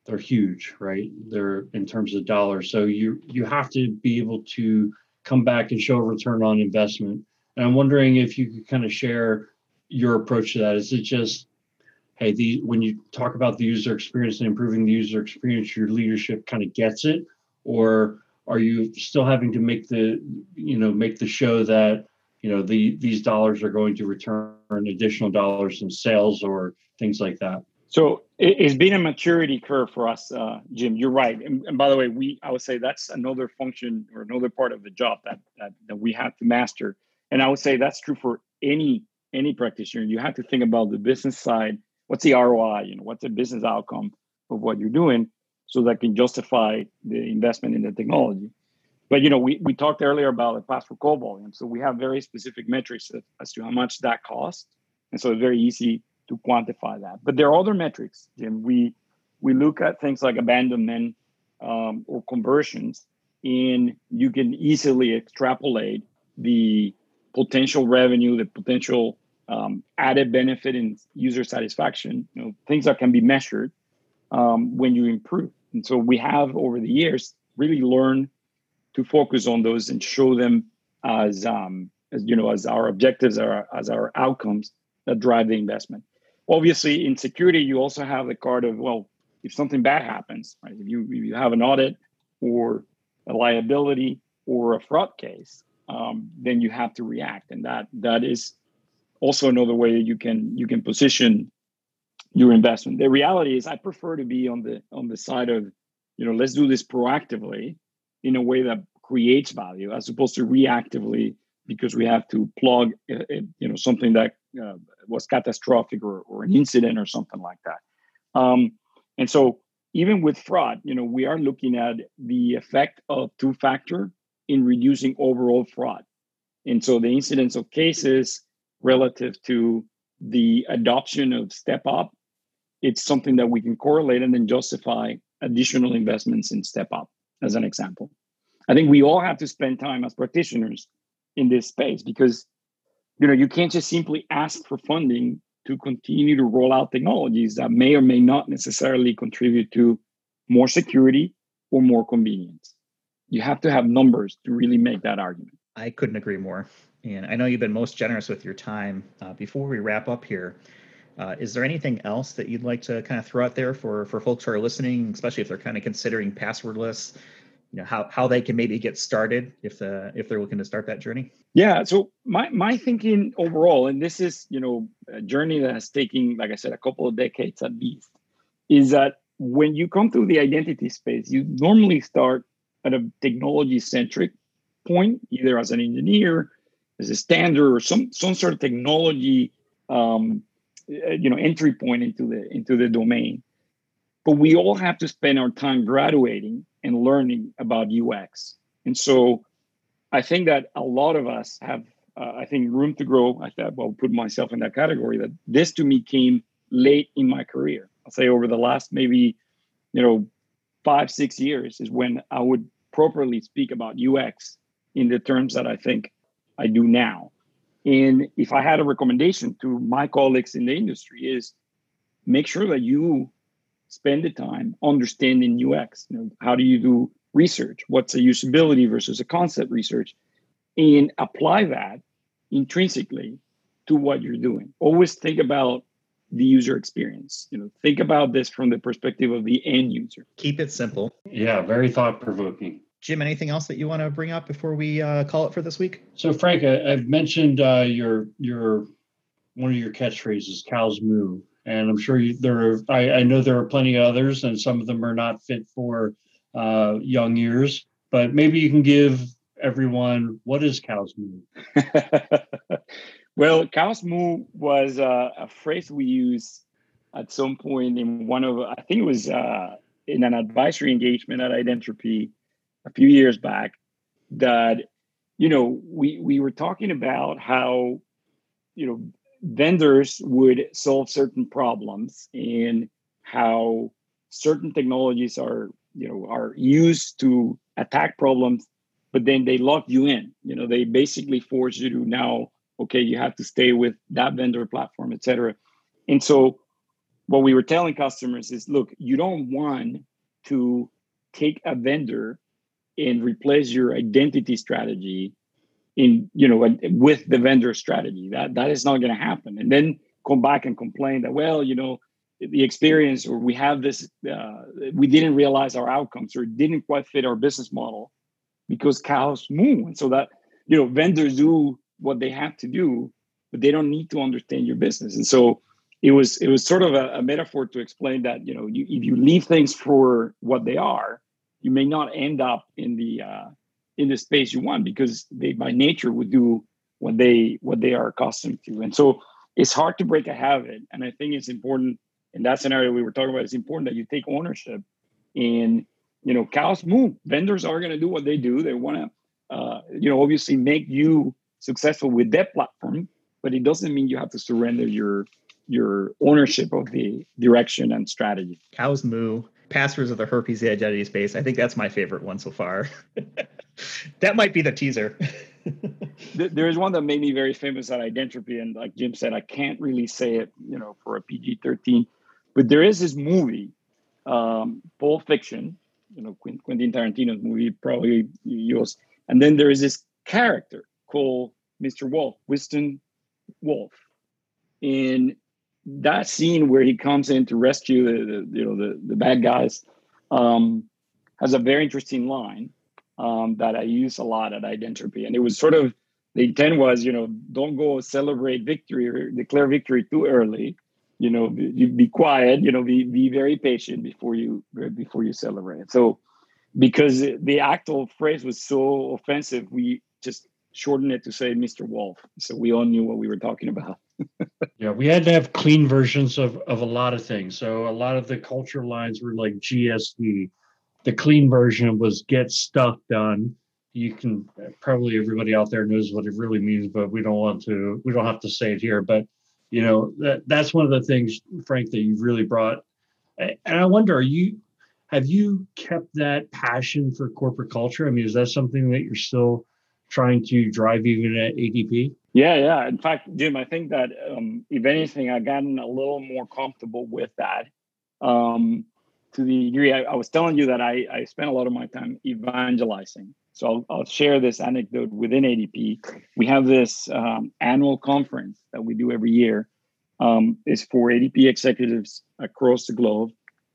they're huge, right? They're in terms of dollars. So you you have to be able to come back and show a return on investment. And I'm wondering if you could kind of share your approach to that. Is it just, hey, the when you talk about the user experience and improving the user experience, your leadership kind of gets it, or are you still having to make the you know make the show that you know the these dollars are going to return additional dollars in sales or things like that? So it's been a maturity curve for us, uh, Jim. You're right. And, and, by the way, we I would say that's another function or another part of the job that, that that we have to master. And I would say that's true for any any practitioner. You have to think about the business side. What's the ROI? You know, what's the business outcome of what you're doing, so that can justify the investment in the technology. But you know, we, we talked earlier about the password call volume. So we have very specific metrics as to how much that costs. And so it's very easy to quantify that. But there are other metrics, Jim. We we look at things like abandonment um, or conversions, and you can easily extrapolate the potential revenue, the potential um, added benefit in user satisfaction. You know, things that can be measured um, when you improve. And so we have over the years really learned to focus on those and show them as, um, as you know as our objectives, our, as our outcomes that drive the investment obviously in security you also have the card of well if something bad happens right if you, if you have an audit or a liability or a fraud case um, then you have to react. And that that is also another way you can you can position your investment. The reality is i prefer to be on the on the side of you know let's do this proactively in a way that creates value as opposed to reactively because we have to plug uh, uh, you know something that uh, was catastrophic or, or an incident or something like that. Um, and so even with fraud you know we are looking at the effect of two factor in reducing overall fraud. And so the incidence of cases relative to the adoption of step up it's something that we can correlate and then justify additional investments in step up as an example. I think we all have to spend time as practitioners in this space because you know you can't just simply ask for funding to continue to roll out technologies that may or may not necessarily contribute to more security or more convenience. You have to have numbers to really make that argument. I couldn't agree more. And i know you've been most generous with your time. Uh, before we wrap up here uh, is there anything else that you'd like to kind of throw out there for for folks who are listening, especially if they're kind of considering passwordless? You know how how they can maybe get started if if they're looking to start that journey. Yeah. So my my thinking overall, and this is you know a journey that has taken, like I said, a couple of decades at least, is that when you come through the identity space, you normally start at a technology centric point, either as an engineer, as a standard, or some some sort of technology um, uh, you know entry point into the into the domain but we all have to spend our time graduating and learning about ux and so i think that a lot of us have uh, i think room to grow i thought well put myself in that category that this to me came late in my career. I'll say over the last maybe you know five six years is when i would properly speak about ux in the terms that i think i do now. And if I had a recommendation to my colleagues in the industry is make sure that you spend the time understanding UX. You know, how do you do research? What's a usability versus a concept research? And apply that intrinsically to what you're doing. Always think about the user experience. You know, think about this from the perspective of the end user. Keep it simple. Yeah, very thought provoking. Jim, anything else that you want to bring up before we uh, call it for this week? So, Frank, I, have mentioned uh, your your one of your catchphrases, "Cows moo," and I'm sure you, there are. I, I, know there are plenty of others, and some of them are not fit for uh, young ears. But maybe you can give everyone what is "Cows moo." well, "Cows moo" was uh, a phrase we used at some point in one of I think it was uh, in an advisory engagement at Identropy a few years back that you know we we were talking about how you know vendors would solve certain problems in how certain technologies are you know are used to attack problems but then they lock you in. You know they basically force you to now okay you have to stay with that vendor platform etc and so what we were telling customers is look you don't want to take a vendor and replace your identity strategy in you know with the vendor strategy that that is not going to happen. And then come back and complain that well you know the experience or we have this uh, we didn't realize our outcomes or didn't quite fit our business model because cows move. And so that you know vendors do what they have to do but they don't need to understand your business. And so it was it was sort of a, a metaphor to explain that you know you, if you leave things for what they are you may not end up in the uh, in the space you want because they by nature would do what they what they are accustomed to. And so it's hard to break a habit. And i think it's important in that scenario we were talking about it's important that you take ownership and you know cows moo vendors are going to do what they do. They want to uh, you know obviously make you successful with their platform but it doesn't mean you have to surrender your your ownership of the direction and strategy. Cows moo. Passwords of the herpes the identity space. I think that's my favorite one so far. that might be the teaser. there is one that made me very famous at Identropy, and like Jim said, I can't really say it, you know, for a PG thirteen. But there is this movie, um, Pulp Fiction, you know, Quentin Tarantino's movie, probably yours. And then there is this character called Mr. Wolf, Winston Wolf, and that scene where he comes in to rescue the, the you know the the bad guys um, has a very interesting line um, that I use a lot at Identropy, and it was sort of the intent was you know don't go celebrate victory or declare victory too early. You know, you be quiet. You know, be be very patient before you before you celebrate. So, because the actual phrase was so offensive, we just shortened it to say Mr. Wolf. So we all knew what we were talking about yeah, we had to have clean versions of, of a lot of things. So a lot of the culture lines were like GSD. The clean version was get stuff done. You can probably everybody out there knows what it really means, but we don't want to. We don't have to say it here. But you know that that's one of the things, Frank, that you've really brought. And I wonder, are you have you kept that passion for corporate culture? I mean, is that something that you're still trying to drive even at ADP? Yeah, yeah. In fact, Jim, I think that um, if anything, I've gotten a little more comfortable with that. Um, to the degree I, I, was telling you that I, I spent a lot of my time evangelizing. So I'll, I'll share this anecdote within ADP. We have this um, annual conference that we do every year. Um, it's for ADP executives across the globe.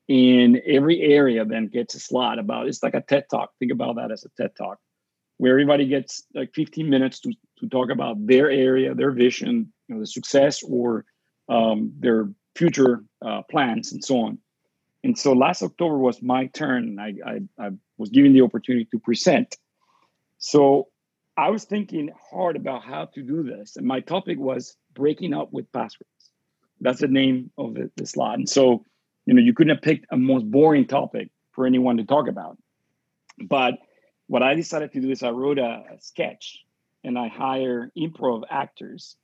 In every area, then gets a slot about it's like a TED talk. Think about that as a TED talk, where everybody gets like 15 minutes to, to talk about their area, their vision, you know, the success or um, their future uh, plans, and so on. And so last October was my turn. I, I, I was given the opportunity to present. So I was thinking hard about how to do this. And my topic was breaking up with passwords. That's the name of the, the slot. And so, you know, you couldn't have picked a most boring topic for anyone to talk about. But what I decided to do is I wrote a, a sketch and I hire improv actors.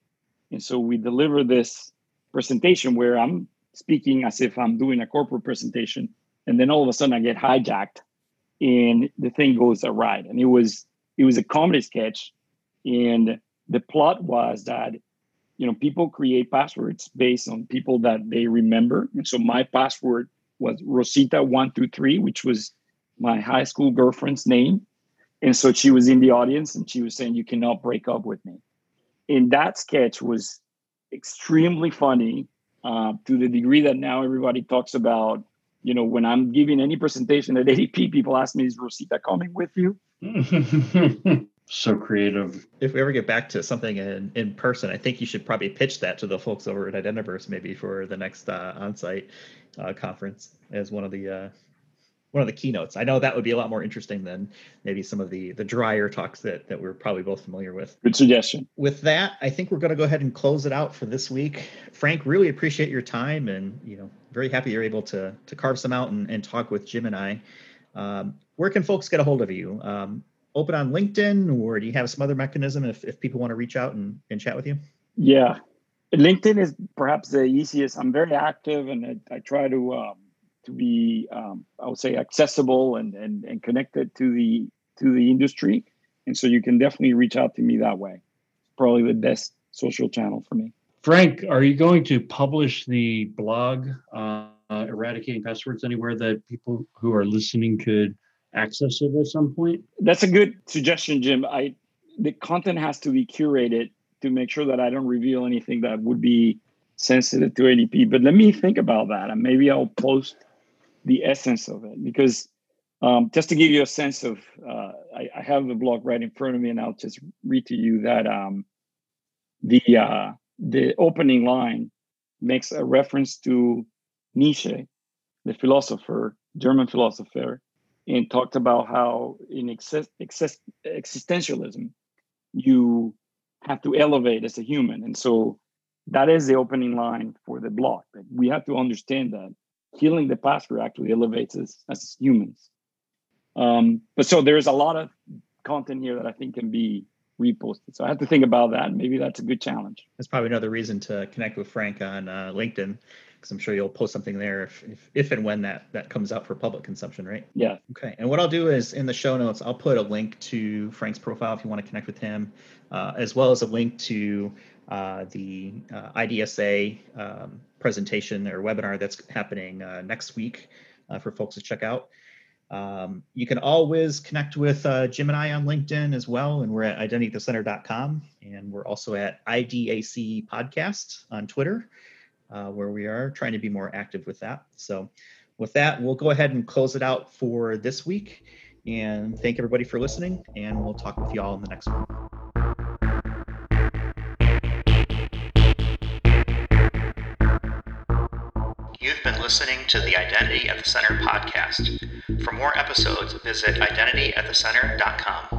And so we deliver this presentation where I'm speaking as if I'm doing a corporate presentation, and then all of a sudden I get hijacked, and the thing goes awry. And it was it was a comedy sketch, and the plot was that you know people create passwords based on people that they remember, and so my password was Rosita one two three, which was my high school girlfriend's name, and so she was in the audience and she was saying, "You cannot break up with me." And that sketch was extremely funny uh, to the degree that now everybody talks about, you know, when I'm giving any presentation at ADP, people ask me, is Rosita coming with you? so creative. If we ever get back to something in, in person, I think you should probably pitch that to the folks over at Identiverse maybe for the next uh, on-site uh, conference as one of the uh, one of the keynotes. I know that would be a lot more interesting than maybe some of the the drier talks that that we're probably both familiar with. Good suggestion. With that, I think we're going to go ahead and close it out for this week. Frank, really appreciate your time, and you know, very happy you're able to to carve some out and, and talk with Jim and I. Um, where can folks get a hold of you? Um, open on LinkedIn, or do you have some other mechanism if if people want to reach out and, and chat with you? Yeah, LinkedIn is perhaps the easiest. I'm very active, and I, I try to. Um, to be um, I would say accessible and, and and connected to the to the industry. And so you can definitely reach out to me that way. Probably the best social channel for me. Frank, are you going to publish the blog uh, eradicating passwords anywhere that people who are listening could access it at some point? That's a good suggestion, Jim. I the content has to be curated to make sure that I don't reveal anything that would be sensitive to ADP. But let me think about that, and maybe I'll post the essence of it. Because um, just to give you a sense of uh, I, I, have the blog right in front of me and i'll just read to you that um, the uh, the opening line makes a reference to nietzsche the philosopher german philosopher and talked about how in exist, exist, existentialism you have to elevate as a human. And so that is the opening line for the blog we have to understand that healing the password actually elevates us as humans. Um, but so there's a lot of content here that I think can be reposted. So I have to think about that. Maybe that's a good challenge. That's probably another reason to connect with Frank on uh, LinkedIn because I'm sure you'll post something there if, if, if and when that that comes out for public consumption, right? Yeah. Okay. And what I'll do is in the show notes, I'll put a link to Frank's profile if you want to connect with him, uh, as well as a link to uh, the uh, IDSA um, presentation or webinar that's happening uh, next week uh, for folks to check out. Um, you can always connect with uh, Jim and I on LinkedIn as well, and we're at identitycenter.com, and we're also at IDAC Podcast on Twitter, uh, where we are trying to be more active with that. So, with that, we'll go ahead and close it out for this week, and thank everybody for listening, and we'll talk with you all in the next one. Listening to the Identity at the Center podcast. For more episodes, visit identityatthecenter.com.